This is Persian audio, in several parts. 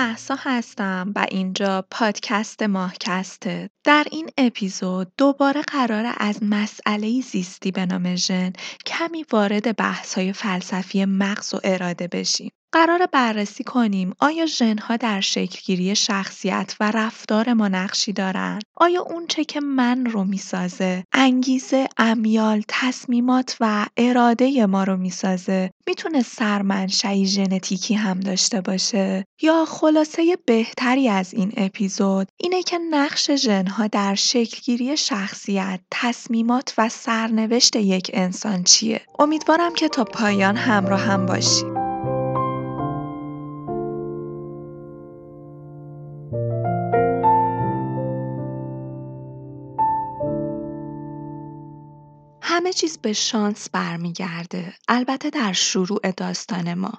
محسا هستم و اینجا پادکست ماهکسته. در این اپیزود دوباره قرار از مسئله زیستی به نام ژن کمی وارد بحث های فلسفی مغز و اراده بشیم. قرار بررسی کنیم آیا ژنها در شکلگیری شخصیت و رفتار ما نقشی دارند؟ آیا اونچه که من رو می‌سازه، انگیزه، امیال، تصمیمات و اراده ما رو می‌سازه می‌تونه سرمنشأی ژنتیکی هم داشته باشه؟ یا خلاصه بهتری از این اپیزود اینه که نقش ژنها در شکلگیری شخصیت، تصمیمات و سرنوشت یک انسان چیه؟ امیدوارم که تا پایان همراه هم باشید. همه چیز به شانس برمیگرده. البته در شروع داستان ما.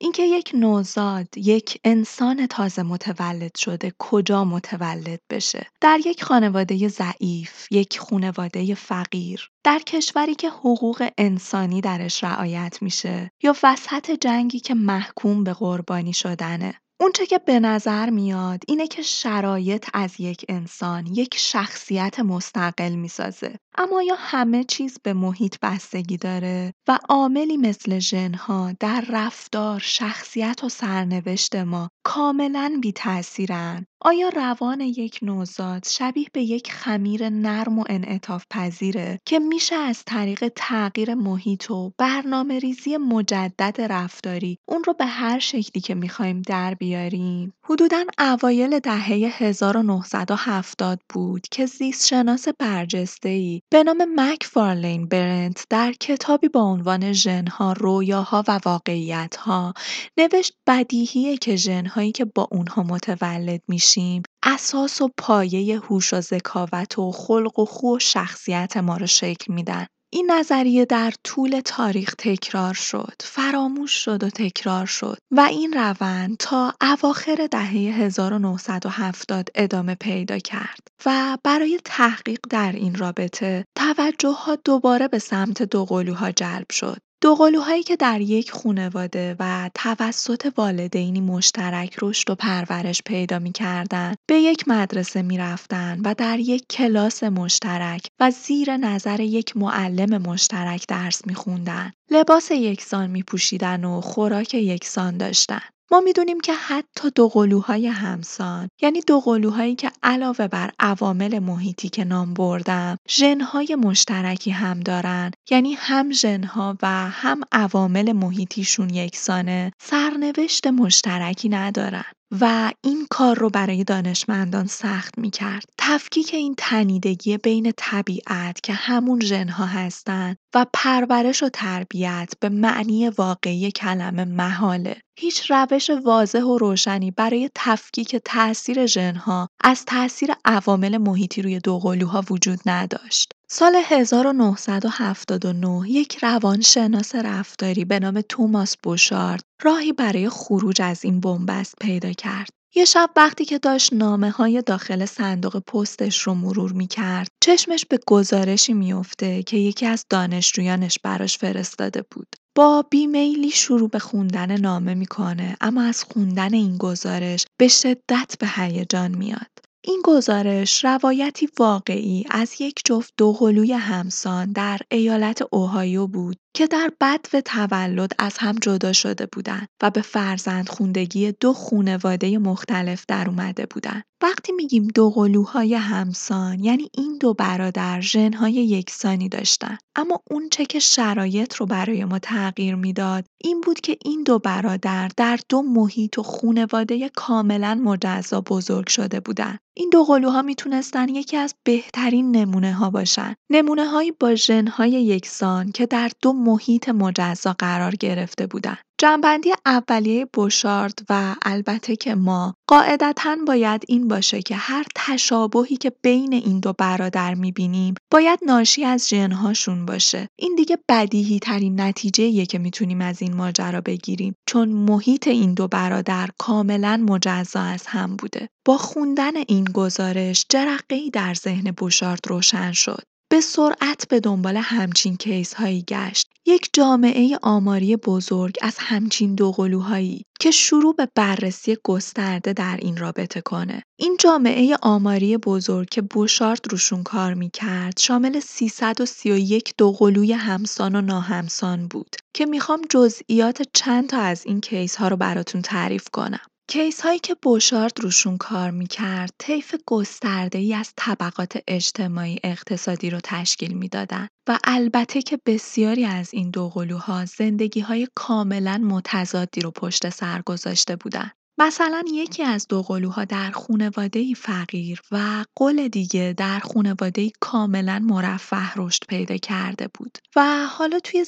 اینکه یک نوزاد یک انسان تازه متولد شده کجا متولد بشه؟ در یک خانواده ضعیف یک خانواده فقیر. در کشوری که حقوق انسانی درش رعایت میشه. یا وسط جنگی که محکوم به قربانی شدنه. اونچه که به نظر میاد اینه که شرایط از یک انسان یک شخصیت مستقل می‌سازه. اما یا همه چیز به محیط بستگی داره و عاملی مثل ژنها در رفتار شخصیت و سرنوشت ما کاملا بی تاثیرن آیا روان یک نوزاد شبیه به یک خمیر نرم و انعطاف پذیره که میشه از طریق تغییر محیط و برنامه ریزی مجدد رفتاری اون رو به هر شکلی که می‌خوایم در بیاریم؟ حدوداً اوایل دهه 1970 بود که زیست شناس برجسته‌ای به نام مک فارلین برنت در کتابی با عنوان ژنها، رویاها و واقعیتها نوشت بدیهیه که ژنهایی که با اونها متولد میشیم اساس و پایه هوش و ذکاوت و خلق و خو و شخصیت ما رو شکل میدن. این نظریه در طول تاریخ تکرار شد، فراموش شد و تکرار شد و این روند تا اواخر دهه 1970 ادامه پیدا کرد و برای تحقیق در این رابطه توجه ها دوباره به سمت دوقلوها جلب شد. دوقلوهایی که در یک خانواده و توسط والدینی مشترک رشد و پرورش پیدا می‌کردند، به یک مدرسه می‌رفتند و در یک کلاس مشترک و زیر نظر یک معلم مشترک درس می‌خواندند. لباس یکسان می‌پوشیدند و خوراک یکسان داشتند. ما می‌دونیم که حتی دوقلوهای همسان یعنی دوقلوهایی که علاوه بر عوامل محیطی که نام بردم ژنهای مشترکی هم دارن یعنی هم ژنها و هم عوامل محیطیشون یکسانه سرنوشت مشترکی ندارن و این کار رو برای دانشمندان سخت می‌کرد. تفکیک این تنیدگی بین طبیعت که همون ژنها هستند و پرورش و تربیت به معنی واقعی کلمه محاله. هیچ روش واضح و روشنی برای تفکیک تاثیر ژنها از تاثیر عوامل محیطی روی دوقلوها وجود نداشت. سال 1979 یک روانشناس رفتاری به نام توماس بوشارد راهی برای خروج از این بنبست پیدا کرد. یه شب وقتی که داشت نامه های داخل صندوق پستش رو مرور می کرد، چشمش به گزارشی میافته که یکی از دانشجویانش براش فرستاده بود. با بیمیلی شروع به خوندن نامه می‌کنه اما از خوندن این گزارش به شدت به هیجان میاد. این گزارش روایتی واقعی از یک جفت دوقلوی همسان در ایالت اوهایو بود که در بدو تولد از هم جدا شده بودند و به فرزند خوندگی دو خونواده مختلف در اومده بودند. وقتی میگیم دو قلوهای همسان یعنی این دو برادر ژنهای یکسانی داشتن اما اون چه که شرایط رو برای ما تغییر می‌داد این بود که این دو برادر در دو محیط و خونواده کاملا مجزا بزرگ شده بودند. این دو قلوها می‌تونستن یکی از بهترین نمونه ها باشن. نمونه هایی با ژنهای یکسان که در دو محیط مجزا قرار گرفته بودند. جنبندی اولیه بوشارد و البته که ما قاعدتا باید این باشه که هر تشابهی که بین این دو برادر می‌بینیم باید ناشی از ژنهاشون باشه. این دیگه بدیهی ترین نتیجه که می‌تونیم از این ماجرا بگیریم. چون محیط این دو برادر کاملا مجزا از هم بوده. با خوندن این گزارش جرقه در ذهن بوشارد روشن شد. به سرعت به دنبال همچین case هایی گشت. یک جامعه آماری بزرگ از همچین دوقلوهایی که شروع به بررسی گسترده در این رابطه کنه. این جامعه آماری بزرگ که بوشارد روشون کار می‌کرد شامل 331 دوقلوی همسان و ناهمسان بود که می‌خوام جزئیات چند تا از این case ها رو براتون تعریف کنم. case هایی که بوشارد روشون کار می‌کرد طیف گسترده ای از طبقات اجتماعی اقتصادی رو تشکیل می‌دادن و البته که بسیاری از این دوقلوها زندگی های کاملا متضادی رو پشت سر گذاشته بودن. مثلا یکی از دوقلوها در خونواده‌ای فقیر و قول دیگه در خونواده‌ای کاملا مرفه رشد پیدا کرده بود و حالا توی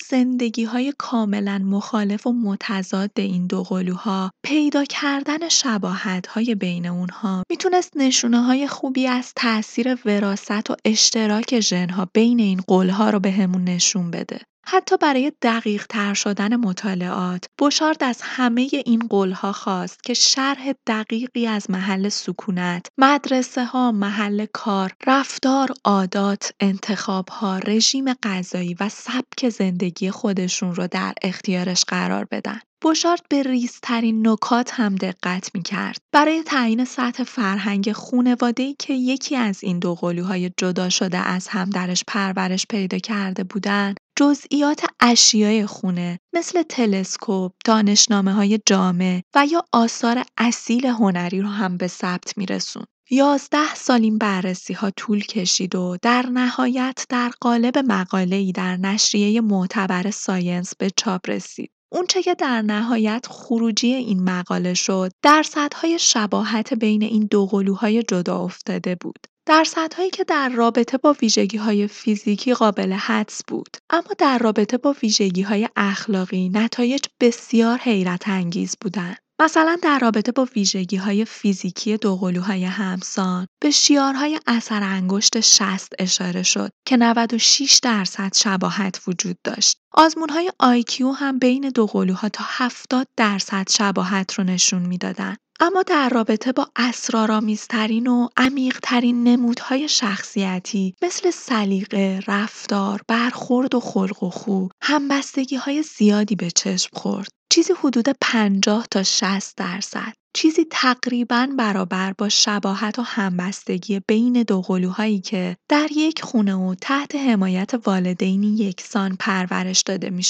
های کاملا مخالف و متضاد این دوقلوها پیدا کردن های بین اونها می‌تونست های خوبی از تاثیر وراثت و اشتراک ژن‌ها بین این قول‌ها رو بهمون نشون بده. حتی برای دقیق تر شدن مطالعات، بوشارد از همه این قولها خواست که شرح دقیقی از محل سکونت، مدرسه ها، محل کار، رفتار، عادات، انتخاب ها، رژیم غذایی و سبک زندگی خودشون رو در اختیارش قرار بدن. بوشارد به ریزترین نکات هم دقت می کرد. برای تعیین سطح فرهنگ خونواده‌ای که یکی از این دو قلوهای جدا شده از هم درش پرورش پیدا کرده بودند، جزئیات اشیای خونه مثل تلسکوپ، های جامع و یا آثار اصیل هنری رو هم به ثبت میرسوند. یازده سال این بررسی ها طول کشید و در نهایت در قالب مقاله ای در نشریه معتبر Science به چاپ رسید. اونچه که در نهایت خروجی این مقاله شد درصدهای شباهت بین این دو قلوهای جدا افتاده بود. درصدهایی که در رابطه با ویژگی های فیزیکی قابل حدس بود اما در رابطه با ویژگی های اخلاقی نتایج بسیار حیرت انگیز بودند. مثلا در رابطه با ویژگی های فیزیکی دوقلوهای همسان به شیارهای اثر انگشت شست اشاره شد که 96 درصد شباهت وجود داشت. آزمون های آیکیو هم بین دوقلوها تا 70 درصد شباهت رو نشون می‌دادند. اما در رابطه با اسرارآمیزترین و عمیقترین نمودهای شخصیتی مثل سلیقه، رفتار، برخورد و خلق و خو های زیادی به چشم خورد. چیزی حدود 50 تا 60 درصد. چیزی تقریبا برابر با شباهت و همبستگی بین دو قلوهایی که در یک خونه و تحت حمایت والدینی یکسان پرورش داده می.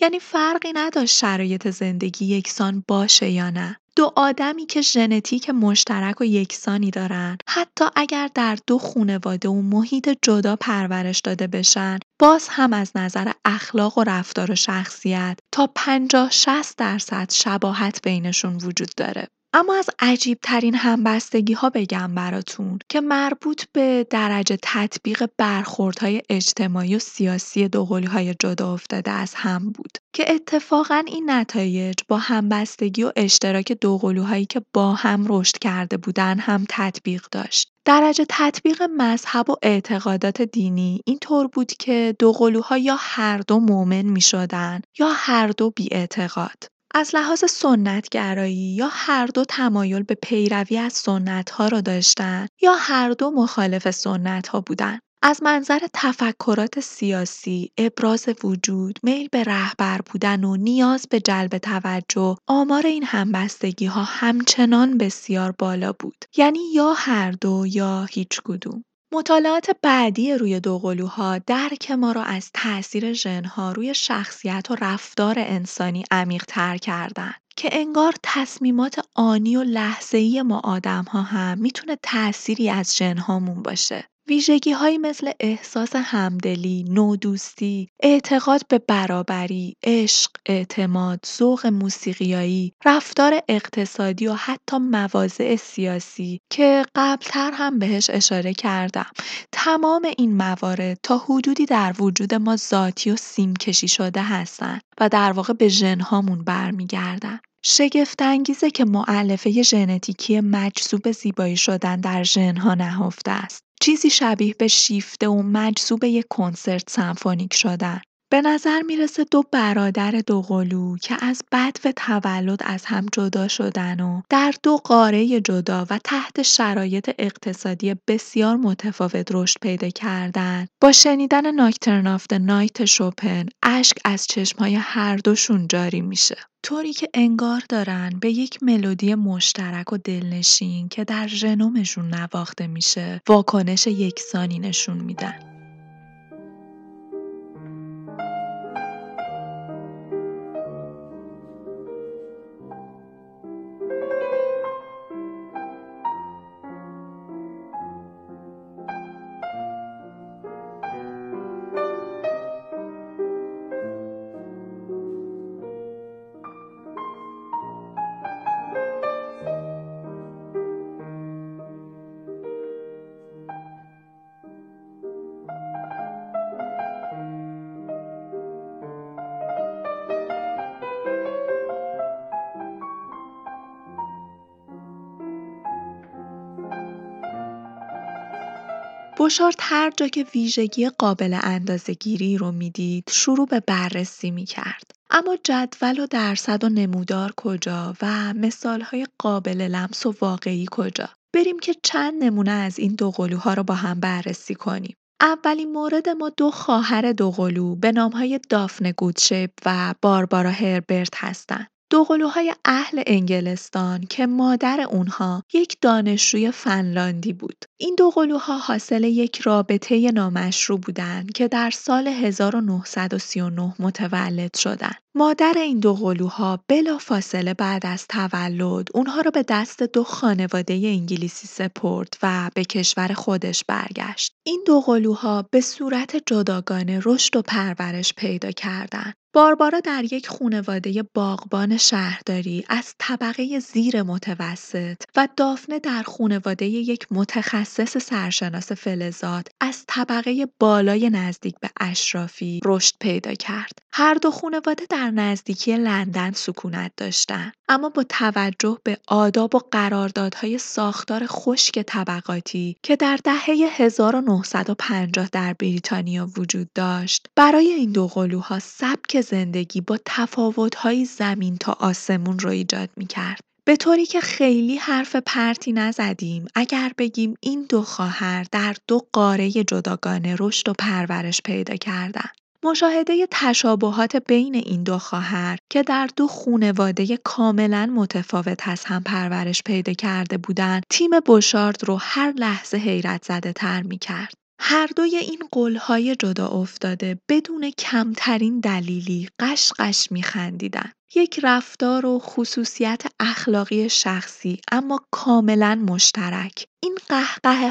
یعنی فرقی نداشت شرایط زندگی یکسان باشه یا نه. دو آدمی که ژنتیک مشترک و یکسانی دارن حتی اگر در دو خونواده و محیط جدا پرورش داده بشن باز هم از نظر اخلاق و رفتار و شخصیت تا 50 60 درصد شباهت بینشون وجود داره. اما از عجیب ترین همبستگی ها بگم براتون که مربوط به درجه تطبیق برخوردهای اجتماعی و سیاسی دوقلی های جدا افتاده از هم بود که اتفاقا این نتایج با همبستگی و اشتراک دوقلوهایی که با هم رشد کرده بودن هم تطبیق داشت. درجه تطبیق مذهب و اعتقادات دینی اینطور بود که دوقلوها یا هر دو مؤمن می شدن یا هر دو بی اعتقاد. از لحاظ سنتگرایی یا هر دو تمایل به پیروی از سنت‌ها را داشتند یا هر دو مخالف سنت‌ها بودند. از منظر تفکرات سیاسی، ابراز وجود، میل به رهبر بودن و نیاز به جلب توجه، آمار این همبستگی ها همچنان بسیار بالا بود. یعنی یا هر دو یا هیچ کدوم. مطالعات بعدی روی دوقلوها درک ما را از تاثیر ژنها روی شخصیت و رفتار انسانی عمیق‌تر کردند که انگار تصمیمات آنی و لحظه‌ای ما آدم‌ها هم می‌تونه تأثیری از ژن‌هامون باشه. ویژگی‌هایی مثل احساس همدلی، نودوستی، اعتقاد به برابری، عشق، اعتماد، ذوق موسیقیایی، رفتار اقتصادی و حتی مواضع سیاسی که قبلتر هم بهش اشاره کردم. تمام این موارد تا حدودی در وجود ما ذاتی و سیمکشی شده هستند و در واقع به ژن‌هامون برمیگردن. شگفت‌انگیزه که مؤلفه ژنتیکی مجذوب زیبایی شدن در ژن‌ها نهفته است. چیزی شبیه به شیفته و مجذوب یک کنسرت سمفونیک شدن. به نظر می‌رسه دو برادر دوقلو که از بدو تولد از هم جدا شدن و در دو قاره جدا و تحت شرایط اقتصادی بسیار متفاوت رشد پیدا کردن. با شنیدن Nocturne of Night شوپن اشک از چشمهای هر دوشون جاری میشه. طوری که انگار دارن به یک ملودی مشترک و دلنشین که در ژنومشون نواخته میشه واکنش یکسانی نشون میدن. بوشارد هر جا که ویژگی قابل اندازه‌گیری رو می‌دید شروع به بررسی می‌کرد. اما جدول و درصد و نمودار کجا و مثالهای قابل لمس و واقعی کجا؟ بریم که چند نمونه از این دو قلوها رو با هم بررسی کنیم. اولین مورد ما دو خواهر دوقلو به نامهای دافن گودشپ و باربارا هربرت هستند. دوقلوهای اهل انگلستان که مادر اونها یک دانشجوی فنلاندی بود. این دوقلوها حاصل یک رابطه نامشروع بودند که در سال 1939 متولد شدند. مادر این دو قلوها فاصله بعد از تولد اونها را به دست دو خانواده انگلیسی سپرد و به کشور خودش برگشت. این دو قلوها به صورت جداگانه رشد و پرورش پیدا کردند. باربارا در یک خانواده باغبان شهرداری از طبقه زیر متوسط و دافنه در خانواده یک متخصص سرشناس فلزات از طبقه بالای نزدیک به اشرافی رشد پیدا کرد. هر دو خانواده در نزدیکی لندن سکونت داشتند. اما با توجه به آداب و قراردادهای ساختار خشک طبقاتی که در دهه 1950 در بریتانیا وجود داشت برای این دو قلوها سبک زندگی با تفاوت‌های زمین تا آسمون رو ایجاد می‌کرد. به طوری که خیلی حرف پرتی نزدیم اگر بگیم این دو خواهر در دو قاره جداگانه رشد و پرورش پیدا کردن. مشاهده تشابهات بین این دو خواهر که در دو خونواده کاملا متفاوت از هم پرورش پیدا کرده بودند تیم بوشارد رو هر لحظه حیرت زده تر می کرد. هر دوی این قولهای جدا افتاده بدون کمترین دلیلی قشقش می خندیدن. یک رفتار و خصوصیت اخلاقی شخصی اما کاملا مشترک. این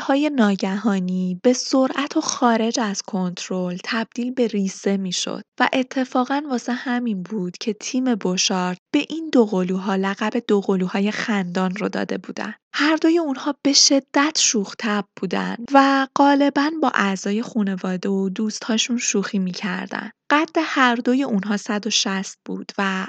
های ناگهانی به سرعت و خارج از کنترل تبدیل به ریسه می‌شد و اتفاقا واسه همین بود که تیم بوشارد به این دو قلوها لقب دو قلوهای خندان رو داده بودن. هر دوی اونها به شدت شوخ تب بودن و غالبا با اعضای خانواده و دوستهاشون شوخی می‌کردن. قد هر دوی اونها 160 بود و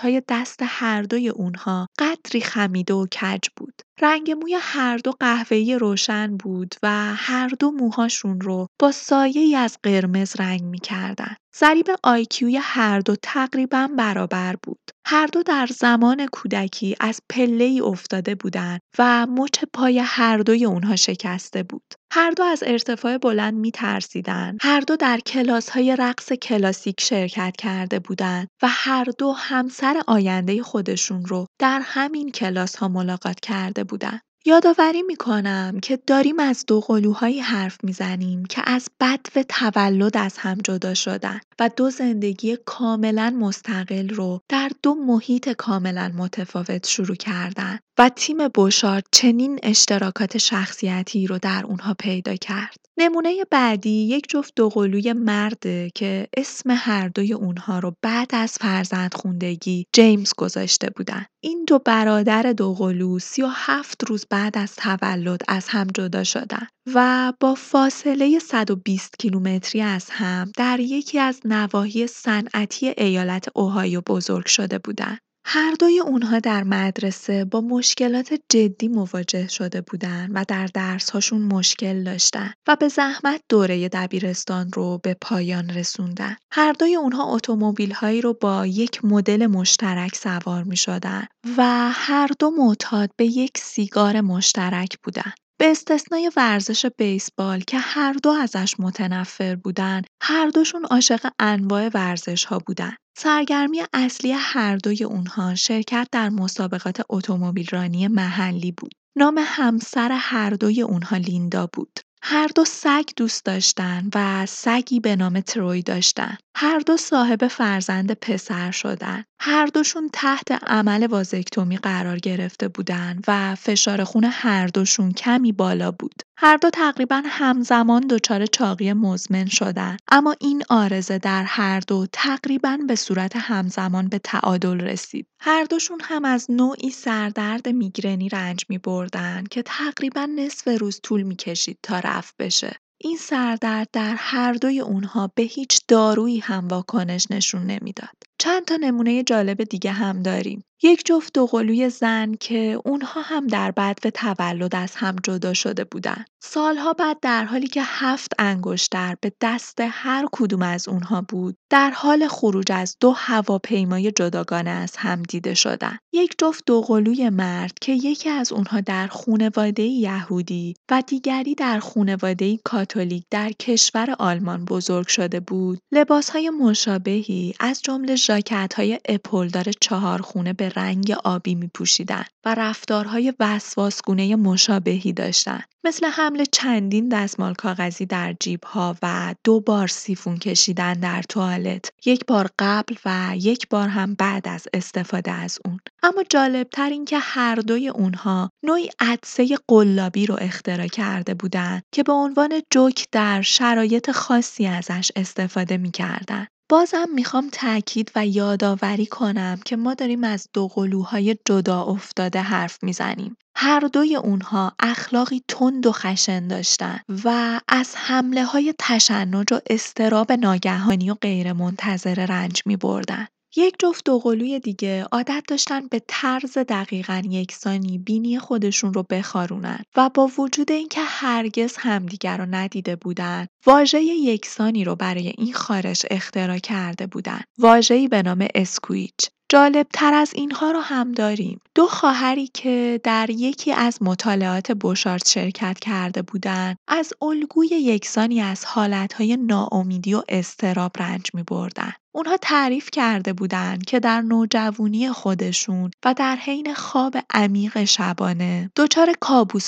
های دست هر دوی اونها قدری خمیده و کج بود. رنگ موی هر دو قهوه‌ای روشن بود و هر دو موهاشون رو با ای از قرمز رنگ می‌کردن. ضریب آیکیوی هر دو تقریبا برابر بود. هر دو در زمان کودکی از ای افتاده بودند و مچ پای هر دوی اونها شکسته بود. هر دو از ارتفاع بلند می ترسیدن. هر دو در کلاس های رقص کلاسیک شرکت کرده بودند و هر دو همسر آینده خودشون رو در همین کلاس ها ملاقات کرده بودند. یادآوری می‌کنم که داریم از دو قلوهایی حرف می‌زنیم که از بدو تولد از هم جدا شدن و دو زندگی کاملا مستقل رو در دو محیط کاملا متفاوت شروع کردن و تیم بوشارد چنین اشتراکات شخصیتی رو در اونها پیدا کرد. نمونه بعدی یک جفت دوقلوی مرده که اسم هر دوی اونها رو بعد از فرزند خوندگی جیمز گذاشته بودن. این دو برادر دوقلو 37 روز بعد از تولد از هم جدا شدن و با فاصله 120 کیلومتری از هم در یکی از نواحی صنعتی ایالت اوهایو بزرگ شده بودند. هر دوی اونها در مدرسه با مشکلات جدی مواجه شده بودن و در درس‌هاشون مشکل داشتن و به زحمت دوره دبیرستان رو به پایان رسوندن. هر دوی اونها اتومبیل‌هایی رو با یک مدل مشترک سوار می‌شدن و هر دو معتاد به یک سیگار مشترک بودن. به استثنای ورزش بیسبال که هر دو ازش متنفر بودن، هر دوشون عاشق انواع ورزش‌ها بودن. سرگرمی اصلی هر دوی اونها شرکت در مسابقات اتومبیلرانی محلی بود. نام همسر هر دوی اونها لیندا بود. هر دو سگ دوست داشتن و سگی به نام تروی داشتن. هر دو صاحب فرزند پسر شدن. هر دوشون تحت عمل وازکتومی قرار گرفته بودن و فشار خون هر دوشون کمی بالا بود. هر دو تقریبا همزمان دچار چاقی مزمن شدن اما این آرزه در هر دو تقریبا به صورت همزمان به تعادل رسید. هر دوشون هم از نوعی سردرد میگرنی رنج می بردن که تقریبا نصف روز طول می کشید تا رفت بشه. این سردرد در هر دوی اونها به هیچ دارویی هم واکنش نشون نمی‌داد. چند تا نمونه جالب دیگه هم داریم. یک جفت دوقلوی زن که اونها هم در بعد تولد از هم جدا شده بودن. سالها بعد در حالی که هفت انگشتر به دست هر کدوم از اونها بود، در حال خروج از دو هواپیمای جداگانه از هم دیده شدن. یک جفت دوقلوی مرد که یکی از اونها در خونواده یهودی و دیگری در خونواده کاتولیک در کشور آلمان بزرگ شده بود، لباسهای مشابهی از جمله ژاکت‌های اپلدار چهارخونه به رنگ آبی می‌پوشیدند و رفتارهای وسواسگونه مشابهی داشتند مثل حمل چندین دستمال کاغذی در جیب‌ها و دو بار سیفون کشیدن در توالت. یک بار قبل و یک بار هم بعد از استفاده از اون. اما جالبتر این که هر دوی اونها نوعی عدسه قلابی رو اختراع کرده بودند که به عنوان جوک در شرایط خاصی ازش استفاده می‌کردن. بازم می‌خوام تاکید و یادآوری کنم که ما داریم از دوقلوهای جدا افتاده حرف می‌زنیم. هر دوی اونها اخلاقی تند و خشن داشتن و از حمله های تشنج و استراب ناگهانی و غیرمنتظره رنج می بردن. یک جفت دوقلوی دیگه عادت داشتن به طرز دقیقا یکسانی بینی خودشون رو بخارونن و با وجود اینکه هرگز همدیگر رو ندیده بودن واژه یکسانی رو برای این خارش اختراع کرده بودن واژه‌ای به نام اسکویچ جالب تر از اینها رو هم داریم. دو خواهری که در یکی از مطالعات بوشارت شرکت کرده بودند، از الگوی یکسانی از حالتهای ناامیدی و استراب رنج می بردن. اونها تعریف کرده بودند که در نوجوانی خودشون و در حین خواب عمیق شبانه دچار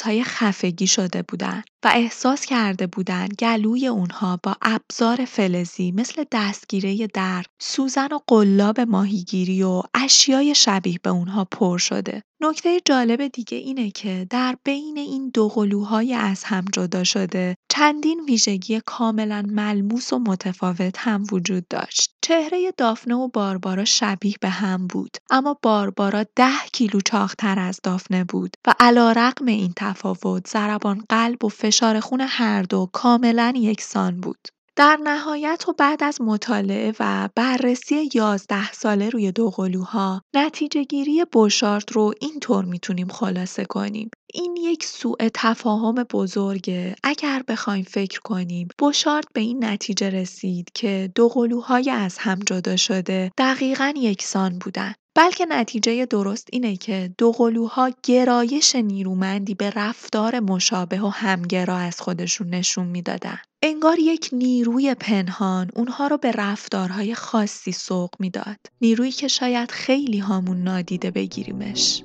های خفگی شده بودند و احساس کرده بودند گلوی اونها با ابزار فلزی مثل دستگیره در، سوزن و قلاب ماهیگیری و اشیای شبیه به اونها پر شده. نکته جالب دیگه اینه که در بین این دو قلوهای از هم جدا شده چندین ویژگی کاملا ملموس و متفاوت هم وجود داشت. چهره دافنه و باربارا شبیه به هم بود اما باربارا ده کیلو چاختر از دافنه بود و علا رقم این تفاوت ضربان قلب و فشار خون هر دو کاملا یکسان بود. در نهایت و بعد از مطالعه و بررسی یازده ساله روی دوقلوها نتیجه گیری بوشارت رو اینطور می‌تونیم خلاصه کنیم. این یک سوء تفاهم بزرگه اگر بخوایم فکر کنیم بوشارت به این نتیجه رسید که دوقلوهای از هم جدا شده دقیقا یکسان بودن بلکه نتیجه درست اینه که دوقلوها گرایش نیرومندی به رفتار مشابه و همگرا از خودشون نشون می‌دادن. انگار یک نیروی پنهان اونها رو به رفتارهای خاصی سوق می‌داد. نیرویی که شاید خیلی هامون نادیده بگیریمش.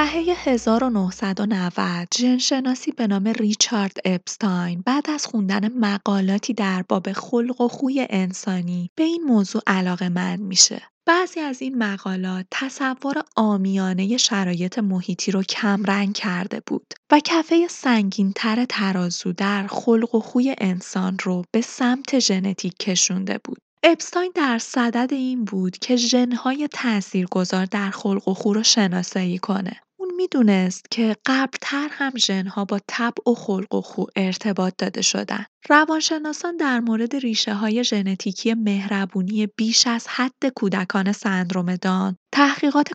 دهه 1990 ژنشناسی به نام ریچارد اپستاین بعد از خوندن مقالاتی در باب خلق و خوی انسانی به این موضوع علاقه‌مند میشه. بعضی از این مقالات تصور آمیانه شرایط محیطی رو کمرنگ کرده بود و کفه سنگینتر ترازو در خلق و خوی انسان رو به سمت ژنتیک کشونده بود. اپستاین در صدد این بود که ژن‌های تاثیرگذار در خلق و خو رو شناسایی کنه. می‌دونست که قبلتر هم ژن‌ها با طبع و خلق و خو ارتباط داده شدن. روانشناسان در مورد ریشه های ژنتیکی مهربونی بیش از حد کودکان سندروم دان تحقیقات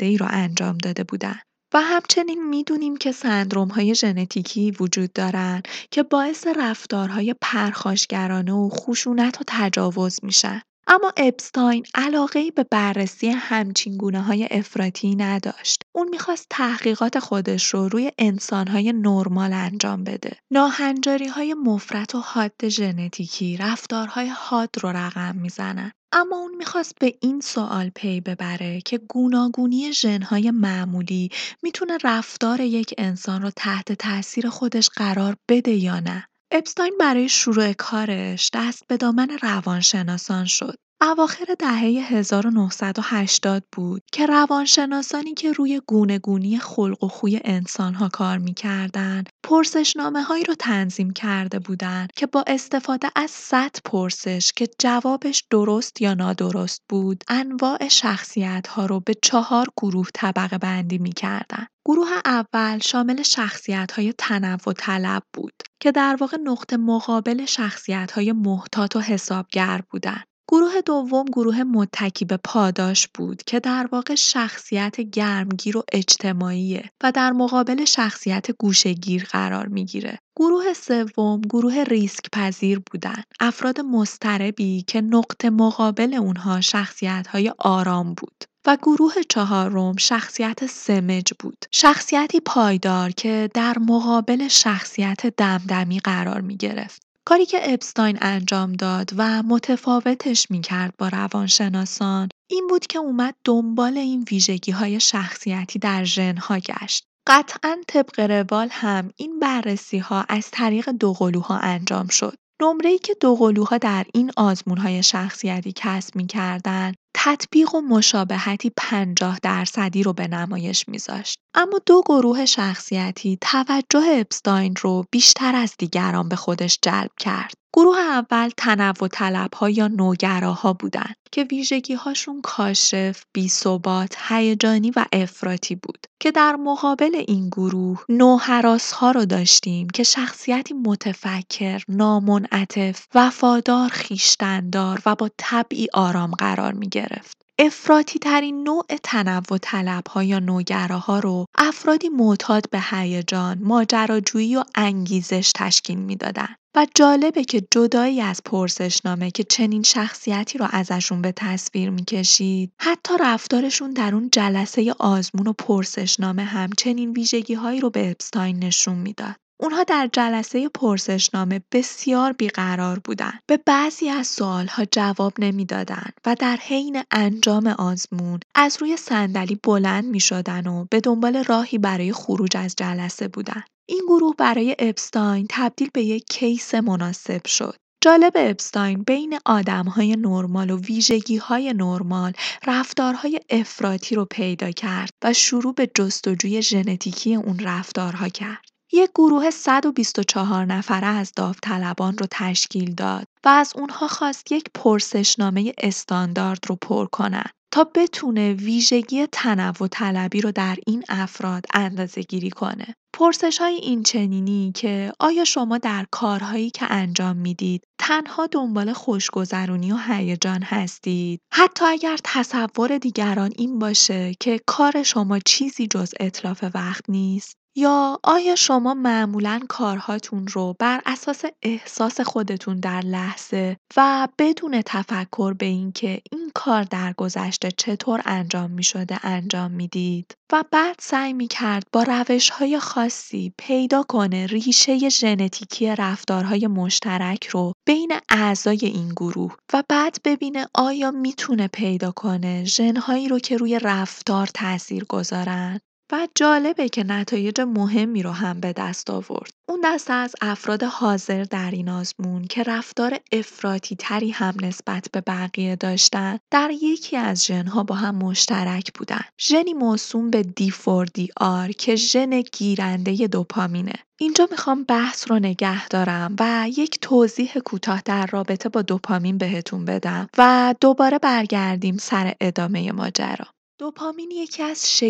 ای را انجام داده بودند. و همچنین می‌دونیم که های ژنتیکی وجود دارند که باعث رفتارهای پرخاشگرانه و خشونت و تجاوز میشن. اما اپستاین ای به بررسی همچین های افراطی نداشت. اون می‌خواست تحقیقات خودش رو روی های نرمال انجام بده. های مفرط و حاد ژنتیکی رفتارهای حاد رو رقم می‌زنن. اما اون می‌خواست به این سوال پی ببره که گوناگونی ژن‌های معمولی می‌تونه رفتار یک انسان رو تحت تاثیر خودش قرار بده یا نه. اپستاین برای شروع کارش دست به دامن روانشناسان شد. اواخر دهه 1980 بود که روانشناسانی که روی گونه‌گونی خلق و خوی انسان‌ها کار می‌کردند، پرسشنامه‌هایی رو تنظیم کرده بودند که با استفاده از 100 پرسش که جوابش درست یا نادرست بود، انواع شخصیت‌ها رو به چهار گروه طبقه بندی می‌کردند. گروه اول شامل شخصیت‌های تنوع طلب بود که در واقع نقطه مقابل شخصیت‌های محتاط و حسابگر بودند. گروه دوم گروه متکی به پاداش بود که در واقع شخصیت گرمگیر و اجتماعیه و در مقابل شخصیت گوشهگیر قرار می‌گیره. گروه سوم گروه ریسک پذیر بودن. افراد مستربی که نقطه مقابل اونها شخصیت های آرام بود. و گروه چهارم شخصیت سمج بود. شخصیتی پایدار که در مقابل شخصیت دمدمی قرار می گرفت. کاری که اپستاین انجام داد و متفاوتش می‌کرد با روانشناسان این بود که اومد دنبال این ویژگی های شخصیتی در ژنها گشت. قطعا طبق روال هم این بررسی ها از طریق دوقلوها انجام شد. نمره ای که دوقلوها در این آزمون های شخصیتی کسب می کردن تطبیق و مشابهتی 50 درصدی رو به نمایش میذاشت. اما دو گروه شخصیتی توجه اپستاین رو بیشتر از دیگران به خودش جلب کرد. گروه اول تنوع طلبها یا نوگراها بودند که ویژگی هاشون کاشف، بیثبات، هیجانی و افراطی بود که در مقابل این گروه نوحراس ها رو داشتیم که شخصیتی متفکر، نامنعطف، وفادار، خیشتندار و با طبعی آرام قرار می گرفت. افراطی ترین نوع تنوع ها یا نوگراها رو افرادی معتاد به هیجان، ماجراجویی و انگیزش تشکیل می‌دادن. و جالبه که جدایی از پرسشنامه که چنین شخصیتی رو ازشون به تصویر می‌کشید حتی رفتارشون در اون جلسه آزمون و پرسشنامه هم چنین ویژگی هایی رو به اپستاین نشون می‌داد. اونها در جلسه پرسشنامه بسیار بیقرار بودند. به بعضی از سوالها جواب نمی‌دادند و در حین انجام آزمون از روی صندلی بلند می شدن و به دنبال راهی برای خروج از جلسه بودند. این گروه برای اپستاین تبدیل به یک کیس مناسب شد. جالب اپستاین بین آدمهای نرمال و ویژگیهای نرمال رفتارهای افراطی رو پیدا کرد و شروع به جستجوی ژنتیکی اون رفتارها کرد. یک گروه 124 نفره از داوطلبان رو تشکیل داد و از اونها خواست یک پرسشنامه استاندارد رو پر کنند تا بتونه ویژگی تنوع طلبی رو در این افراد اندازه گیری کنه. پرسش های این چنینی که آیا شما در کارهایی که انجام می‌دید تنها دنبال خوشگذرونی و هیجان هستید؟ حتی اگر تصور دیگران این باشه که کار شما چیزی جز اطلاف وقت نیست؟ یا آیا شما معمولا کارهاتون رو بر اساس احساس خودتون در لحظه و بدون تفکر به اینکه این کار در گذشته چطور انجام می شده انجام می‌دید؟ و بعد سعی می کرد با روش های خاصی پیدا کنه ریشه ژنتیکی رفتارهای مشترک رو بین اعضای این گروه و بعد ببینه آیا می‌تونه پیدا کنه ژنهایی رو که روی رفتار تاثیر گذارن و جالبه که نتایج مهمی رو هم به دست آورد. اون دسته از افراد حاضر در این آزمون که رفتار افراطی تری هم نسبت به بقیه داشتن در یکی از ژنها با هم مشترک بودن. ژنی موسوم به D4DR که ژن گیرنده دوپامینه. اینجا می‌خوام بحث رو نگه دارم و یک توضیح کوتاه در رابطه با دوپامین بهتون بدم و دوباره برگردیم سر ادامه ماجرا. دوپامین یکی از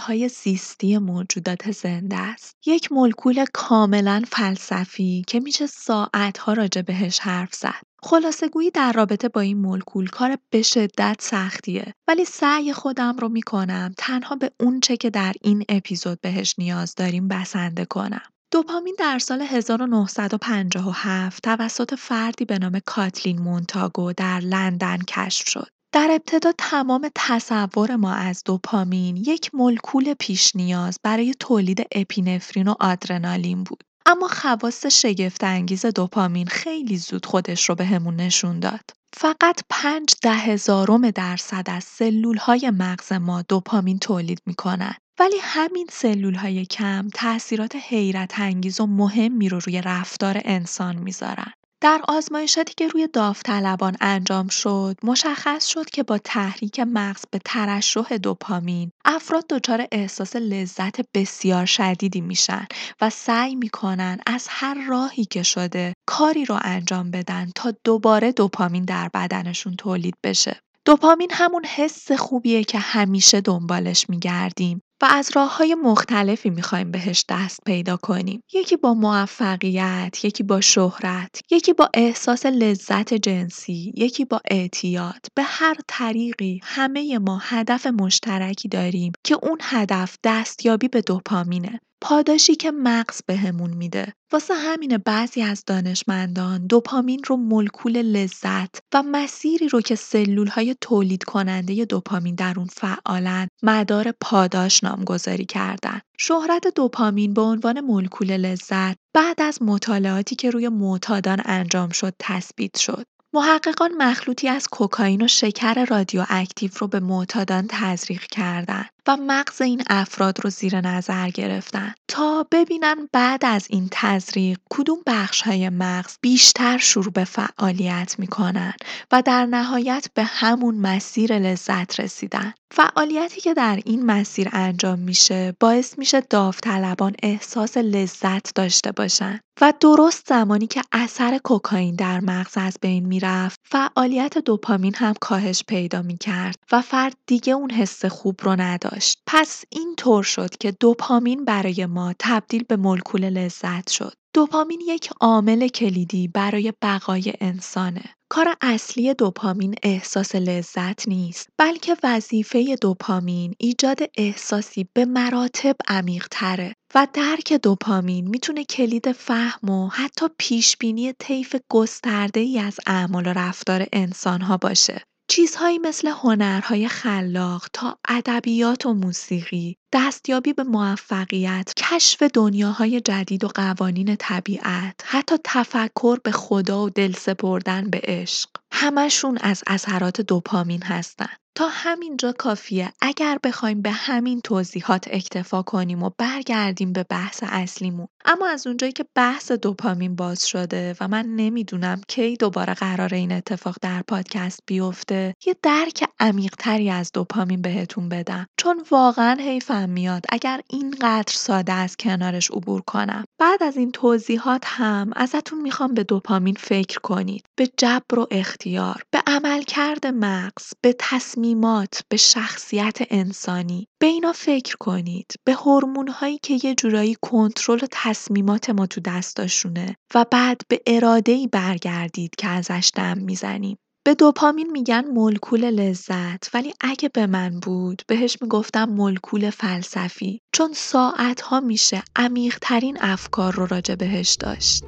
های زیستی موجودات زنده است. یک مولکول کاملا فلسفی که میشه ساعتها راجع بهش حرف زد. خلاصه در رابطه با این مولکول کار به شدت سختیه ولی سعی خودم رو می‌کنم تنها به اونچه که در این اپیزود بهش نیاز داریم بسنده کنم. دوپامین در سال 1957 توسط فردی به نام کاتلین مونتاگو در لندن کشف شد. در ابتدا تمام تصور ما از دوپامین یک مولکول پیش نیاز برای تولید اپینفرین و آدرنالین بود. اما خواص شگفت انگیز دوپامین خیلی زود خودش رو بهمون به نشون داد. فقط پنج ده هزارم درصد از سلول های مغز ما دوپامین تولید می‌کنن. ولی همین سلول های کم تاثیرات حیرت انگیز و مهمی رو روی رفتار انسان می‌ذارن. در آزمایشاتی که روی داوطلبان انجام شد، مشخص شد که با تحریک مغز به ترشح دوپامین، افراد دچار احساس لذت بسیار شدیدی میشن و سعی می‌کنن از هر راهی که شده کاری رو انجام بدن تا دوباره دوپامین در بدنشون تولید بشه. دوپامین همون حس خوبیه که همیشه دنبالش میگردیم و از های مختلفی می‌خوایم بهش دست پیدا کنیم. یکی با موفقیت، یکی با شهرت، یکی با احساس لذت جنسی، یکی با اعتیاد. به هر طریقی همه ما هدف مشترکی داریم که اون هدف دستیابی به دوپامینه. پاداشی که مغز بهمون میده. واسه همینه بعضی از دانشمندان دوپامین رو مولکول لذت و مسیری رو که سلول های تولید کننده دوپامین در اون فعالن مدار پاداش نامگذاری کردن. شهرت دوپامین به عنوان مولکول لذت بعد از مطالعاتی که روی معتادان انجام شد تثبیت شد. محققان مخلوطی از کوکائین و شکر رادیواکتیو رو به معتادان تزریق کردند و مغز این افراد رو زیر نظر گرفتن تا ببینن بعد از این تزریق کدوم بخش های مغز بیشتر شروع به فعالیت می‌کنن و در نهایت به همون مسیر لذت رسیدن. فعالیتی که در این مسیر انجام میشه باعث میشه داوطلبان احساس لذت داشته باشن و درست زمانی که اثر کوکائین در مغز از بین می‌رفت فعالیت دوپامین هم کاهش پیدا می‌کرد و فرد دیگه اون حس خوب رو نداشت پس این طور شد که دوپامین برای ما تبدیل به مولکول لذت شد دوپامین یک عامل کلیدی برای بقای انسانه. کار اصلی دوپامین احساس لذت نیست بلکه وظیفه دوپامین ایجاد احساسی به مراتب عمیق تره و درک دوپامین می‌تونه کلید فهم و حتی پیشبینی طیف گسترده ای از اعمال و رفتار انسانها باشه. چیزهایی مثل هنرهای خلاق تا ادبیات و موسیقی، دستیابی به موفقیت، کشف دنیاهای جدید و قوانین طبیعت، حتی تفکر به خدا و دل سپردن به عشق، همشون از اثرات دوپامین هستن. تا همینجا کافیه. اگر بخوایم به همین توضیحات اکتفا کنیم و برگردیم به بحث اصلیمون. اما از اونجایی که بحث دوپامین باز شده و من نمی‌دونم کی دوباره قرار این اتفاق در پادکست بیفته یه درک عمیقتری از دوپامین بهتون بدم. چون واقعا حیفم میاد اگر اینقدر ساده از کنارش عبور کنم. بعد از این توضیحات هم ازتون می‌خوام به دوپامین فکر کنید. به جبر و اختیار به عملکرد مغز به تصمیمات به شخصیت انسانی. به اینا فکر کنید. به هورمون هایی که یه جورایی کنترل و تصمیمات ما تو دستاشونه و بعد به اراده ای برگردید که ازش دم می‌زنیم. به دوپامین میگن مولکول لذت ولی اگه به من بود بهش می‌گفتم مولکول فلسفی چون ساعت ها میشه عمیق ترین افکار رو راجع بهش داشت.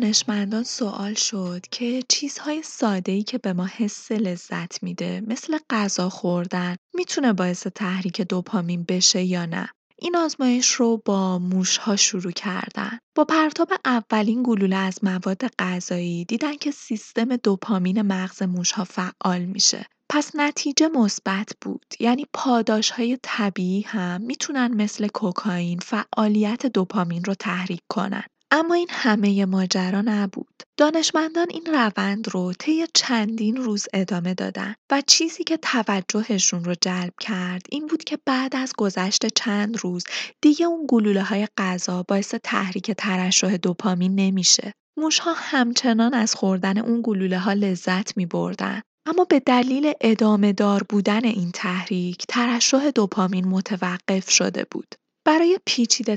دانشمندان سوال شد که چیزهای ساده‌ای که به ما حس لذت میده مثل غذا خوردن می‌تونه باعث تحریک دوپامین بشه یا نه. این آزمایش رو با موشها شروع کردن. با پرتاب اولین گلوله از مواد غذایی دیدن که سیستم دوپامین مغز موشها فعال میشه. پس نتیجه مثبت بود. یعنی پاداشهای طبیعی هم می‌تونن مثل کوکائین فعالیت دوپامین رو تحریک کنن. اما این همه ماجرا نبود. دانشمندان این روند رو طی چندین روز ادامه دادن و چیزی که توجهشون رو جلب کرد این بود که بعد از گذشت چند روز دیگه اون گلوله های غذا باعث تحریک ترشح دوپامین نمیشه. موشها همچنان از خوردن اون گلوله ها لذت می بردن. اما به دلیل ادامه دار بودن این تحریک ترشح دوپامین متوقف شده بود. برای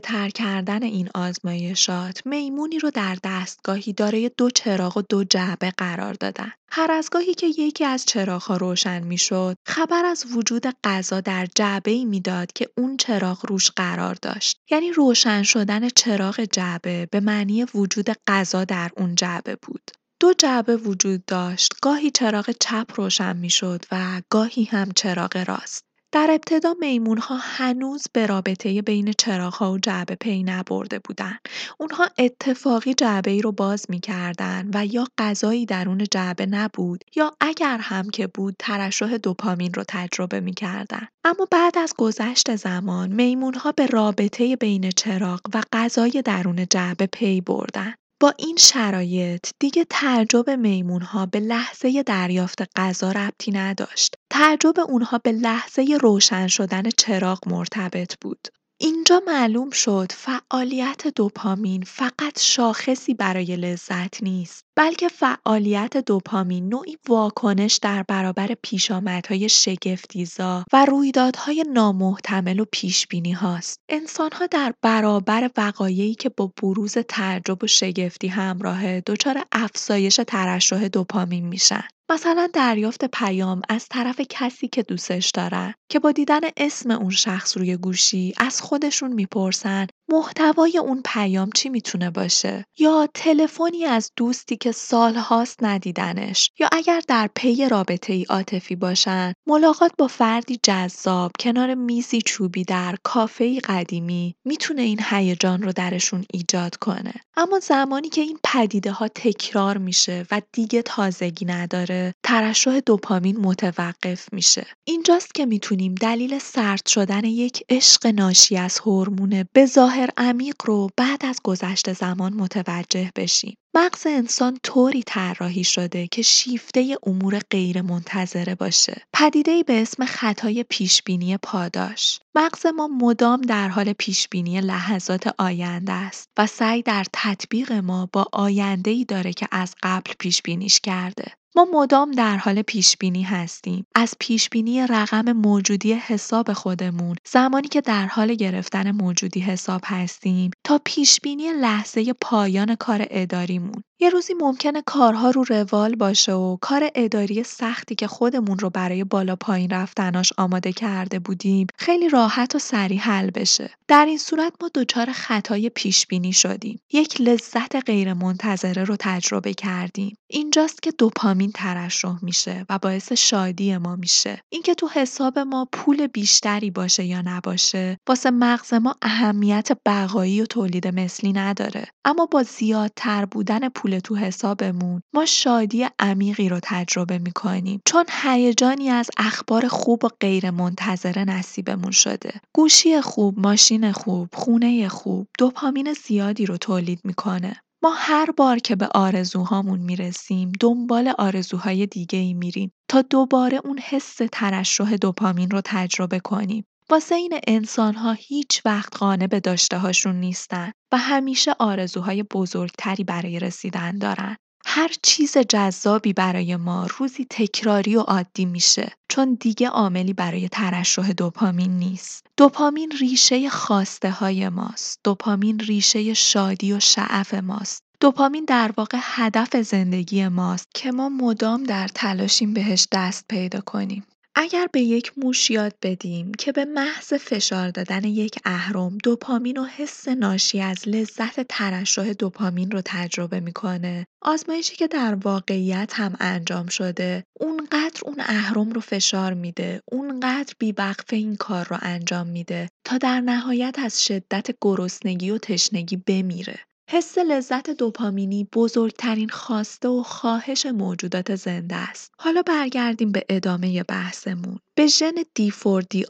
تر کردن این آزمایشات، میمونی رو در دستگاهی دارای دو چراغ و دو جعبه قرار دادن. هر از گاهی که یکی از چراغ‌ها روشن می‌شد، خبر از وجود غذا در ای می‌داد که اون چراغ روش قرار داشت. یعنی روشن شدن چراغ جعبه به معنی وجود غذا در اون جعبه بود. دو جعبه وجود داشت. گاهی چراغ چپ روشن می‌شد و گاهی هم چراغ راست. در ابتدا میمون‌ها هنوز به رابطه بین چراغ‌ها و جعبه پی نبرده بودن. اونها اتفاقی ای رو باز می‌کردن و یا غذایی درون جعبه نبود یا اگر هم که بود ترشح دوپامین رو تجربه می‌کردن. اما بعد از گذشت زمان میمون‌ها به رابطه بین چراغ و غذای درون جعبه پی بردن. با این شرایط دیگه تعجب میمون‌ها به لحظه دریافت غذا ربطی نداشت. تعجب اونها به لحظه روشن شدن چراغ مرتبط بود. اینجا معلوم شد فعالیت دوپامین فقط شاخصی برای لذت نیست بلکه فعالیت دوپامین نوعی واکنش در برابر پیشامدهای شگفتیزا و رویدادهای نامحتمل و پیشبینی هاست. انسان ها در برابر وقایعی که با بروز تعجب و شگفتی همراهه دچار افزایش ترشح دوپامین میشن. مثلا دریافت پیام از طرف کسی که دوستش دارن که با دیدن اسم اون شخص روی گوشی از خودشون می‌پرسن محتوای اون پیام چی می‌تونه باشه؟ یا تلفنی از دوستی که سالهاست ندیدنش؟ یا اگر در پی رابطه ای عاطفی باشن ملاقات با فردی جذاب کنار میزی چوبی در کافه قدیمی می‌تونه این هیجان رو درشون ایجاد کنه. اما زمانی که این پدیده ها تکرار میشه و دیگه تازگی نداره ترشح دوپامین متوقف میشه. اینجاست که می‌تونیم دلیل سرد شدن یک عشق ناشی از هورمون به ظاهر عمیق رو بعد از گذشت زمان متوجه بشیم مغز انسان طوری طراحی شده که شیفته امور غیرمنتظره باشه. پدیده‌ای به اسم خطای پیشبینی پاداش. مغز ما مدام در حال پیشبینی لحظات آینده است و سعی در تطبیق ما با آینده‌ای داره که از قبل پیشبینیش کرده. ما مدام در حال پیشبینی هستیم. از پیشبینی رقم موجودی حساب خودمون زمانی که در حال گرفتن موجودی حساب هستیم تا پیشبینی لحظه پایان کار اداریمون. یه روزی ممکنه کارها رو روال باشه و کار اداری سختی که خودمون رو برای بالا پایین رفتناش آماده کرده بودیم خیلی راحت و سریع حل بشه. در این صورت ما دچار خطای پیش بینی شدیم. یک لذت غیرمنتظره رو تجربه کردیم. اینجاست که دوپامین ترشح میشه و باعث شادی ما میشه. اینکه تو حساب ما پول بیشتری باشه یا نباشه واسه مغز ما اهمیت بقایی و تولید مثلی نداره. اما با زیادتر بودن پول پول تو حسابمون. ما شادی عمیقی رو تجربه می‌کنیم. چون هیجانی از اخبار خوب و غیر منتظره نصیبمون شده. گوشی خوب ماشین خوب خونه خوب دوپامین زیادی رو تولید می‌کنه. ما هر بار که به آرزوهامون می‌رسیم دنبال آرزوهای دیگه ای میریم تا دوباره اون حس ترشح دوپامین رو تجربه کنیم. واسه این انسان‌ها هیچ وقت قانع به داشته هاشون نیستن و همیشه آرزوهای بزرگتری برای رسیدن دارن. هر چیز جذابی برای ما روزی تکراری و عادی میشه چون دیگه عاملی برای ترشح دوپامین نیست. دوپامین ریشه خواسته های ماست. دوپامین ریشه شادی و شعف ماست. دوپامین در واقع هدف زندگی ماست که ما مدام در تلاشیم بهش دست پیدا کنیم. اگر به یک موش یاد بدیم که به محض فشار دادن یک اهرم دوپامین و حس ناشی از لذت ترشح دوپامین رو تجربه می‌کنه. آزمایشی که در واقعیت هم انجام شده اونقدر اون اهرم رو فشار میده اونقدر بیوقفه این کار رو انجام میده تا در نهایت از شدت گرسنگی و تشنگی بمیره. حس لذت دوپامینی بزرگترین خواسته و خواهش موجودات زنده است. حالا برگردیم به ادامه بحثمون. به ژن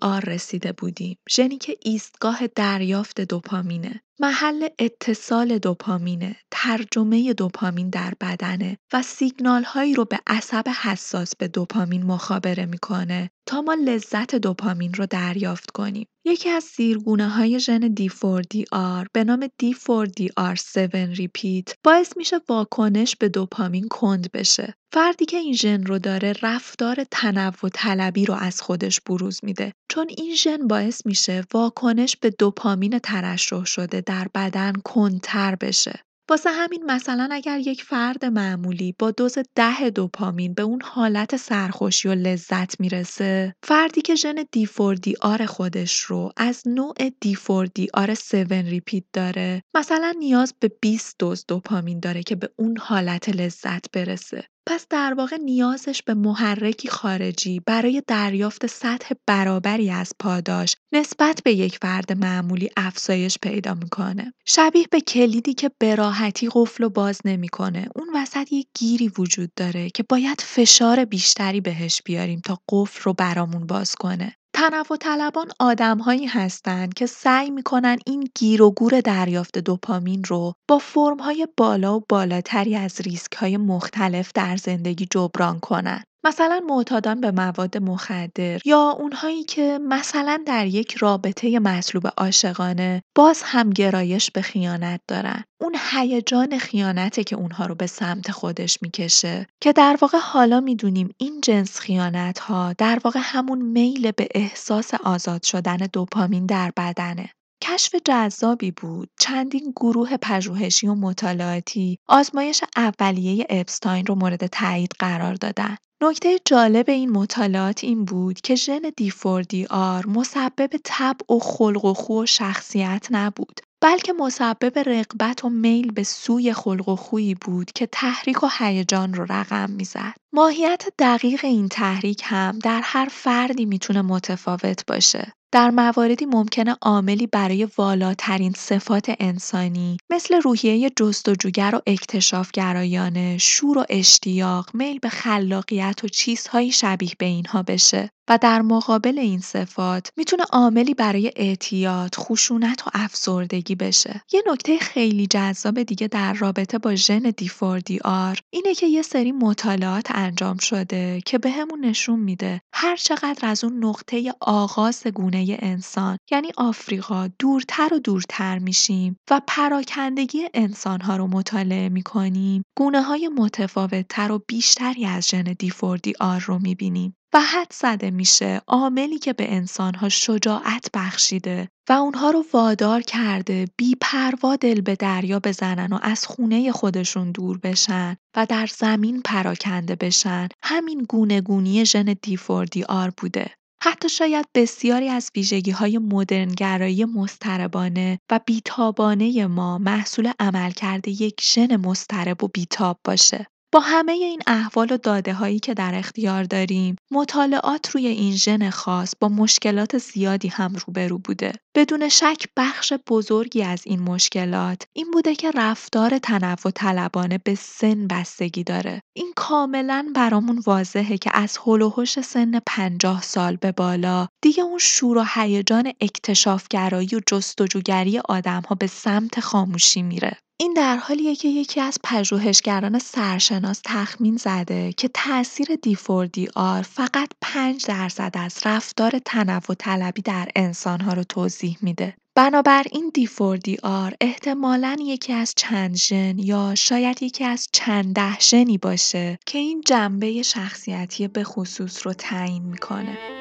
آر رسیده بودیم. ژنی که ایستگاه دریافت دوپامینه. محل اتصال دوپامینه، ترجمه دوپامین در بدنه و سیگنال هایی رو به عصب حساس به دوپامین مخابره می‌کنه تا ما لذت دوپامین رو دریافت کنیم. یکی از سیرگونه های ژن D4DR به نام D4DR7 ریپیت باعث میشه واکنش به دوپامین کند بشه. فردی که این ژن رو داره رفتار تنوع طلبی رو از خودش بروز میده. چون این ژن باعث میشه واکنش به دوپامین ترشح شده در بدن کندتر بشه. واسه همین مثلا اگر یک فرد معمولی با دوز ده دوپامین به اون حالت سرخوشی و لذت می‌رسه فردی که ژن دی آر خودش رو از نوع دی آر 7 ریپیت داره مثلا نیاز به 20 دوز دوپامین داره که به اون حالت لذت برسه. پس در واقع نیازش به محرکی خارجی برای دریافت سطح برابری از پاداش نسبت به یک فرد معمولی افزایش پیدا می‌کنه. شبیه به کلیدی که به راحتی قفل و باز نمی‌کنه. اون وسط یک گیری وجود داره که باید فشار بیشتری بهش بیاریم تا قفل رو برامون باز کنه. تنوع طلبان آدمهایی هستند که سعی می‌کنن این گیر و گور دریافت دوپامین رو با فرمهای بالا و بالاتری از ریسک های مختلف در زندگی جبران کنن. مثلا معتادان به مواد مخدر یا اونهایی که مثلا در یک رابطه مطلوب عاشقانه باز هم گرایش به خیانت دارن. اون هیجان خیانته که اونها رو به سمت خودش می‌کشه که در واقع حالا می‌دونیم این جنس خیانت ها در واقع همون میل به احساس آزاد شدن دوپامین در بدنه. کشف جذابی بود؟ چندین گروه پژوهشی و مطالعاتی آزمایش اولیه اپستاین رو مورد تایید قرار دادن. نکته جالب این مطالعات این بود که ژن آر مسبب طبع و خلق و خو و شخصیت نبود. بلکه مسبب رغبت و میل به سوی خلق و خویی بود که تحریک و هیجان رو رقم می‌زد. ماهیت دقیق این تحریک هم در هر فردی می‌تونه متفاوت باشه. در مواردی ممکنه عاملی برای والاترین صفات انسانی مثل روحیه جستجوگر و اکتشافگرایانه، شور و اشتیاق، میل به خلاقیت و چیزهایی شبیه به اینها بشه و در مقابل این صفات می‌تونه عاملی برای اعتیاد، خشونت و افسردگی بشه. یه نکته خیلی جذاب دیگه در رابطه با ژن دیفوردی آر اینه که یه سری مطالعات انجام شده که بهمون به نشون میده هر چقدر از اون نقطه آغاز گونه انسان یعنی آفریقا دورتر و دورتر میشیم و پراکندگی انسانها رو مطالعه می‌کنیم گونه های متفاوتتر و بیشتری از ژن دیفوردی آر رو می‌بینیم حد زده میشه عاملی که به انسانها شجاعت بخشیده و اونها رو وادار کرده بیپروا دل به دریا بزنن و از خونه خودشون دور بشن و در زمین پراکنده بشن همین گونه گونی ژن دیفوردی آر بوده. حتی شاید بسیاری از ویژگی های مدرنگرایی مستربانه و بیتابانه ما محصول عملکرد یک ژن مسترب و بیتاب باشه. همه این احوال و داده هایی که در اختیار داریم، مطالعات روی این ژن خاص با مشکلات زیادی هم روبرو بوده. بدون شک بخش بزرگی از این مشکلات این بوده که رفتار تنوع طلبانه به سن بستگی داره. این کاملا برامون واضحه که از هول سن 50 سال به بالا دیگه اون شور و هیجان اکتشافگرایی و جستجوگری آدمها به سمت خاموشی میره. این در حالیه که یکی از پژوهشگران سرشناس تخمین زده که تاثیر دیفوردی آر فقط 5 درصد از رفتار تنوع طلبی در انسانها رو توضیح میده. بنابراین آر احتمالاً یکی از چند ژن یا شاید یکی از چند ده ژنی باشه که این جنبه شخصیتی به خصوص رو تعیین می‌کنه.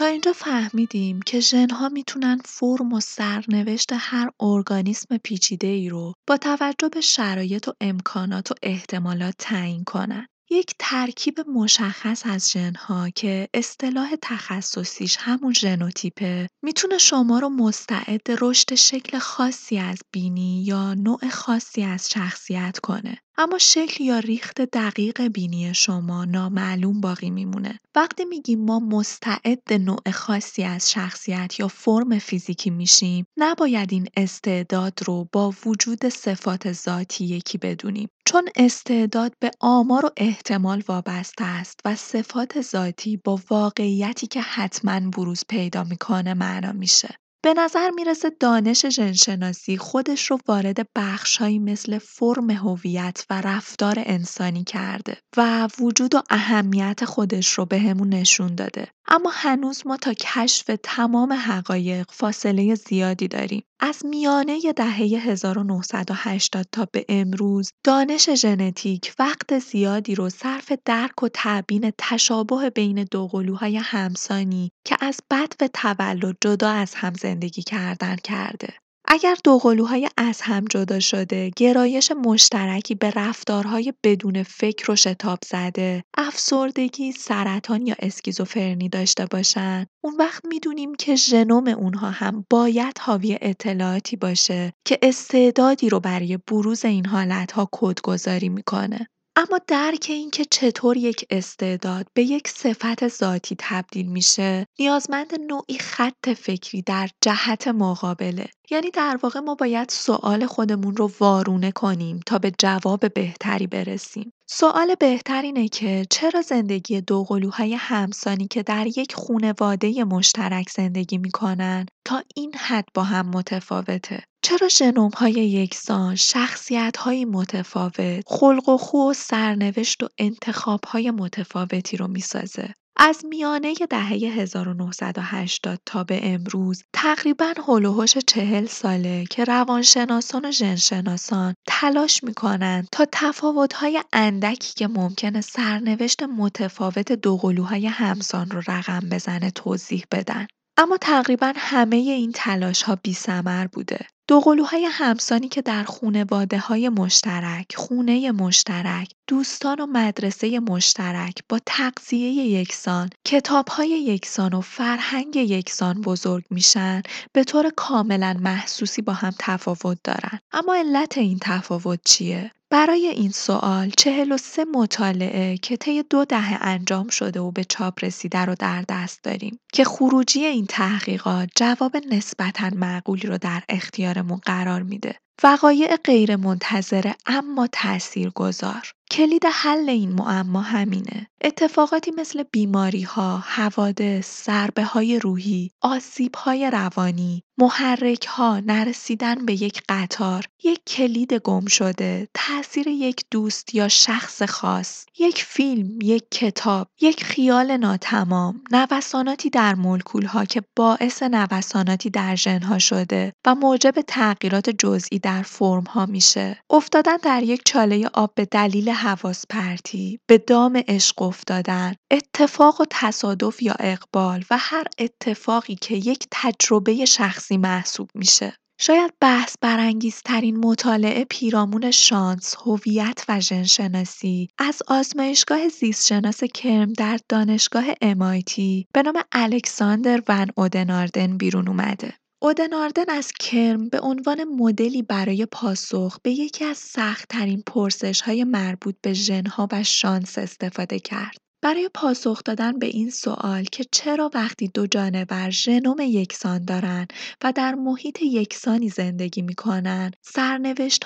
تا اینجا فهمیدیم که ژن‌ها می‌تونن فرم و سرنوشت هر ارگانیسم پیچیده ای رو با توجه به شرایط و امکانات و احتمالات تعیین کنن. یک ترکیب مشخص از ژن‌ها که اصطلاح تخصصیش همون ژنوتیپه می‌تونه شما رو مستعد رشد شکل خاصی از بینی یا نوع خاصی از شخصیت کنه. اما شکل یا ریخت دقیق بینی شما نامعلوم باقی میمونه. وقتی میگیم ما مستعد نوع خاصی از شخصیت یا فرم فیزیکی میشیم، نباید این استعداد رو با وجود صفات ذاتی یکی بدونیم. چون استعداد به آمار و احتمال وابسته است و صفات ذاتی با واقعیتی که حتما بروز پیدا می‌کنه معنا میشه. به نظر می‌رسه دانش ژنشناسی خودش رو وارد بخشهایی مثل فرم هویت و رفتار انسانی کرده و وجود و اهمیت خودش رو بهمون نشون داده. اما هنوز ما تا کشف تمام حقایق فاصله زیادی داریم. از میانه دهه 1980 تا به امروز دانش ژنتیک وقت زیادی رو صرف درک و تبیین تشابه بین دو قلوهای همسانی که از بد و تولد جدا از هم زندگی کردن کرده. اگر دو قلوهای از هم جدا شده گرایش مشترکی به رفتارهای بدون فکر و شتاب زده، افسردگی، سرطان یا اسکیزوفرنی داشته باشن، اون وقت می‌دونیم که ژنوم اونها هم باید حاوی اطلاعاتی باشه که استعدادی رو برای بروز این حالتها کدگذاری می‌کنه. اما درک اینکه چطور یک استعداد به یک صفت ذاتی تبدیل میشه نیازمند نوعی خط فکری در جهت مقابله. یعنی در واقع ما باید سوال خودمون رو وارونه کنیم تا به جواب بهتری برسیم. سوال بهتر اینه که چرا زندگی دو قلوهای همسانی که در یک خونواده مشترک زندگی می‌کنن تا این حد با هم متفاوته؟ چرا ژنوم‌های یکسان، شخصیت‌های متفاوت، خلق و خو و سرنوشت و انتخاب‌های متفاوتی رو می‌سازه؟ از میانه دهه 1980 تا به امروز تقریبا هلوهوش چهل ساله که روانشناسان و ژنشناسان تلاش می‌کنن تا تفاوت‌های اندکی که ممکنه سرنوشت متفاوت دو قلوهای همسان رو رقم بزنه توضیح بدن. اما تقریبا همه این تلاش ها بی سمر بوده. دوقلوهای همسانی که در های مشترک، خونه مشترک، دوستان و مدرسه مشترک با تغذیه یکسان، کتابهای یکسان و فرهنگ یکسان بزرگ میشن به طور کاملا محسوسی با هم تفاوت دارن. اما علت این تفاوت چیه؟ برای این سوال 43 مطالعه که طی دو دهه انجام شده و به چاپ رسیده رو در دست داریم که خروجی این تحقیقات جواب نسبتا معقولی رو در اختیارمون قرار میده. وقایع غیرمنتظره اما تاثیرگذار کلید حل این معما همینه. اتفاقاتی مثل بیماری‌ها، حوادث، های روحی، های روانی، محرک‌ها، نرسیدن به یک قطار، یک کلید گم شده، تاثیر یک دوست یا شخص خاص، یک فیلم، یک کتاب، یک خیال ناتمام، نوساناتی در مولکول‌ها که باعث نوساناتی در ژن‌ها شده و موجب تغییرات جزئی در فرم‌ها میشه. افتادن در یک چاله آب به دلیل حواس پرتی، به دام عشق افتادن، اتفاق و تصادف یا اقبال و هر اتفاقی که یک تجربه شخصی محسوب میشه. شاید بحث برانگیزترین مطالعه پیرامون شانس، هویت و ژنشناسی از آزمایشگاه زیستشناس کرم در دانشگاه MIT به نام الکساندر ون اودناردن بیرون اومده. اودناردن از کرم به عنوان مدلی برای پاسخ به یکی از سختترین های مربوط به ژن‌ها و شانس استفاده کرد. برای پاسخ دادن به این سوال که چرا وقتی دو جانور ژنوم یکسان دارند و در محیط یکسانی زندگی می‌کنن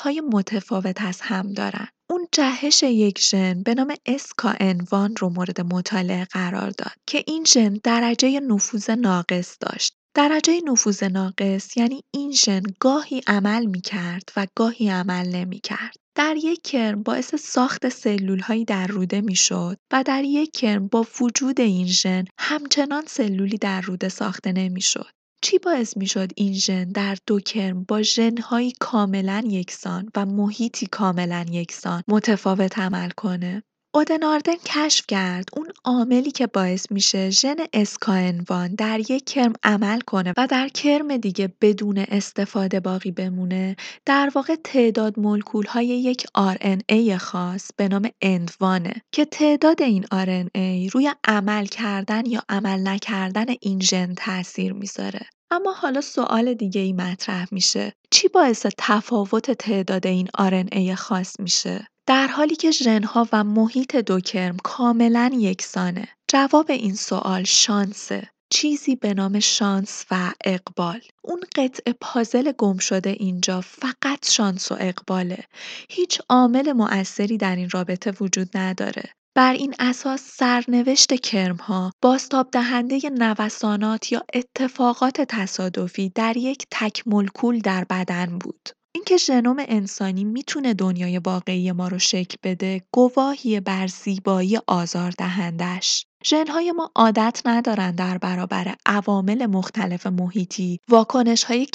های متفاوت از هم دارن اون جهش یک ژن به نام SKN1 رو مورد مطالعه قرار داد که این ژن درجه نفوذ ناقص داشت درجه نفوذ ناقص یعنی این ژن گاهی عمل می‌کرد و گاهی عمل نمی‌کرد. در یک کرم باعث ساخت سلولهایی در روده می‌شد و در یک کرم با وجود این ژن همچنان سلولی در روده ساخته نمی‌شد. چی باعث می‌شد این ژن در دو کرم با ژنهایی کاملا یکسان و محیطی کاملا یکسان متفاوت عمل کنه؟ اودناردن کشف کرد. اون عاملی که باعث میشه ژن اسکاینوان در یک کرم عمل کنه و در کرم دیگه بدون استفاده باقی بمونه در واقع تعداد مولکول های یک RNA خاص به نام اندوانه که تعداد این RNA روی عمل کردن یا عمل نکردن این ژن تاثیر می‌ذاره. اما حالا سوال دیگه ای مطرح میشه. چی باعث تفاوت تعداد این RNA خاص میشه؟ در حالی که ژنها و محیط دو کرم کاملا یکسانه جواب این سوال شانسه. چیزی به نام شانس و اقبال. اون قطع پازل گم شده اینجا فقط شانس و اقباله. هیچ عامل مؤثری در این رابطه وجود نداره. بر این اساس سرنوشت کرمها بازتاب دهنده نوسانات یا اتفاقات تصادفی در یک تک مولکول در بدن بود. اینکه ژنوم انسانی می‌تونه دنیای واقعی ما رو شکل بده گواهی بر زیبایی آزاردهندش ژنهای ما عادت ندارن در برابر عوامل مختلف محیطی واکنش های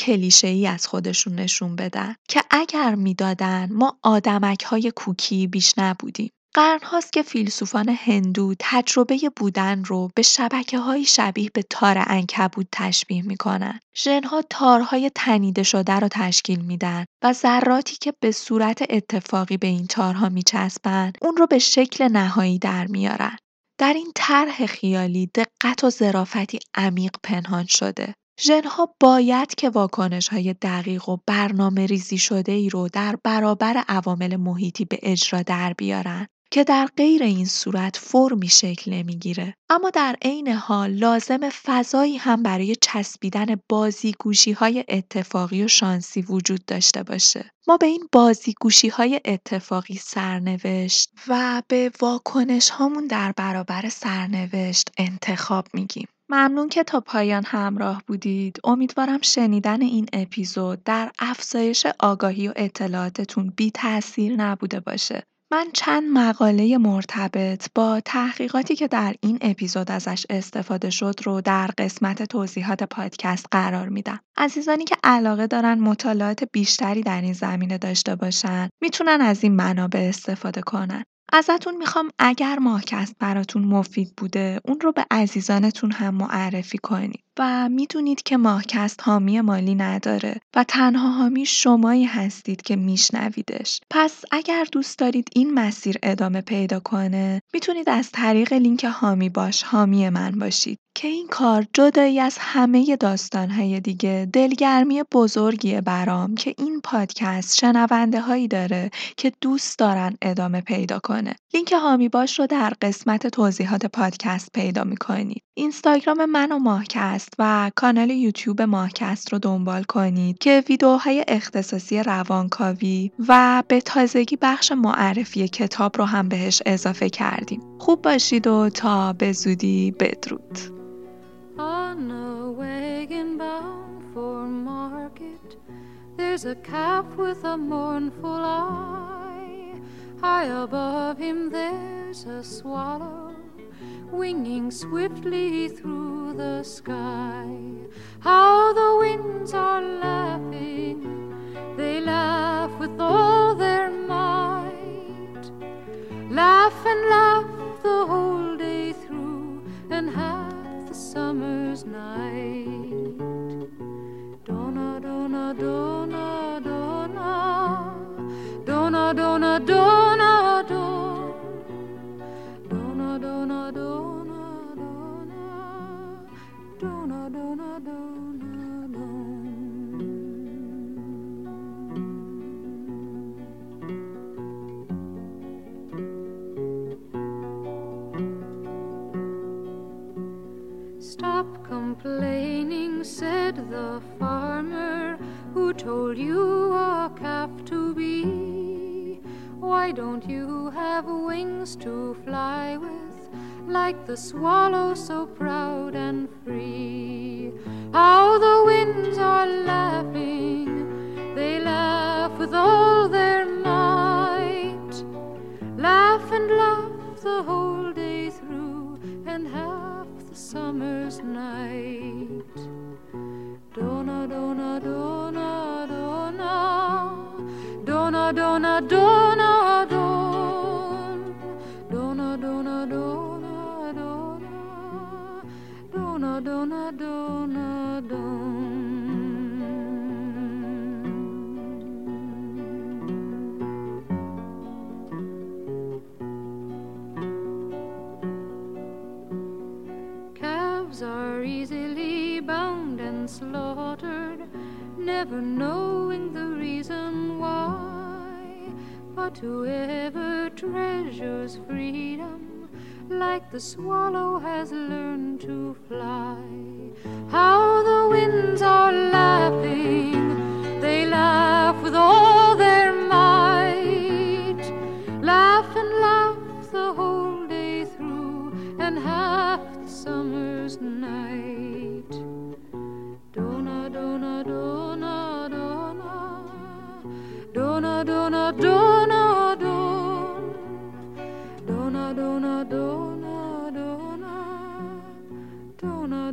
ای از خودشون نشون بدن که اگر می‌دادن ما آدمک های کوکی بیش نبودیم. قرنهاست که فیلسوفان هندو تجربه بودن رو به های شبیه به تار عنکبوت تشبیه می‌کنن. ژنها تارهای تنیده شده رو تشکیل میدن و ذراتی که به صورت اتفاقی به این تارها میچسبن اون رو به شکل نهایی در میارن. در این طرح خیالی دقت و ظرافتی عمیق پنهان شده. ژنها باید که های دقیق و برنامه ریزی شده ای رو در برابر عوامل محیطی به اجرا در بیارن که در غیر این صورت فرمی شکل نمی‌گیره اما در عین حال لازم فضایی هم برای چسبیدن بازیگوشی های اتفاقی و شانسی وجود داشته باشه ما به این بازیگوشی های اتفاقی سرنوشت و به واکنش هامون در برابر سرنوشت انتخاب میگیم ممنون که تا پایان همراه بودید. امیدوارم شنیدن این اپیزود در افزایش آگاهی و اطلاعاتتون بی تاثیر نبوده باشه. من چند مقاله مرتبط با تحقیقاتی که در این اپیزود ازش استفاده شد رو در قسمت توضیحات پادکست قرار میدم. عزیزانی که علاقه دارن مطالعات بیشتری در این زمینه داشته باشن می‌تونن از این منابع استفاده کنن. ازتون می‌خوام اگر ماهکست براتون مفید بوده اون رو به عزیزانتون هم معرفی کنید. و می‌دونید که ماهکست حامی مالی نداره و تنها حامی شمایی هستید که میشنویدش پس اگر دوست دارید این مسیر ادامه پیدا کنه می‌تونید از طریق لینک حامی باش حامی من باشید که این کار جدایی از همه داستانهای دیگه دلگرمی بزرگیه برام که این پادکست شنونده هایی داره که دوست دارن ادامه پیدا کنه. لینک حامی باش رو در قسمت توضیحات پادکست پیدا می‌کنید. اینستاگرام من و ماهکست و کانال یوتیوب ماهکست رو دنبال کنید که ویدیوهای اختصاصی روانکاوی و به تازگی بخش معرفی کتاب رو هم بهش اضافه کردیم. خوب باشید و تا به زودی بدرود. There's a calf with a mournful eye. High above him there's a swallow winging swiftly through the sky. How the winds are laughing, they laugh with all their might. Laugh and laugh the whole day through, and the summer's night. Donna, donna, donna, donna, donna, donna, donna, donna, donna, donna, donna, donna, donna, donna. Stop complaining, said the farmer who told you a calf to be. Why don't you have wings to fly with, like the swallow so proud and free? How the winds are laughing, they laugh with all their might. Laugh and laugh the whole summer's night. Donna, donna, donna, donna, donna, donna, donna, donna, donna, donna, donna, donna, donna, donna, donna, donna. slaughtered, never knowing the reason why. But whoever treasures freedom, like the swallow has learned to fly. How the winds are laughing, they laugh with all their might. Laugh and laugh the whole day through, and half the summer's night dona dona dona. Dona dona dona dona. Dona dona dona dona. Dona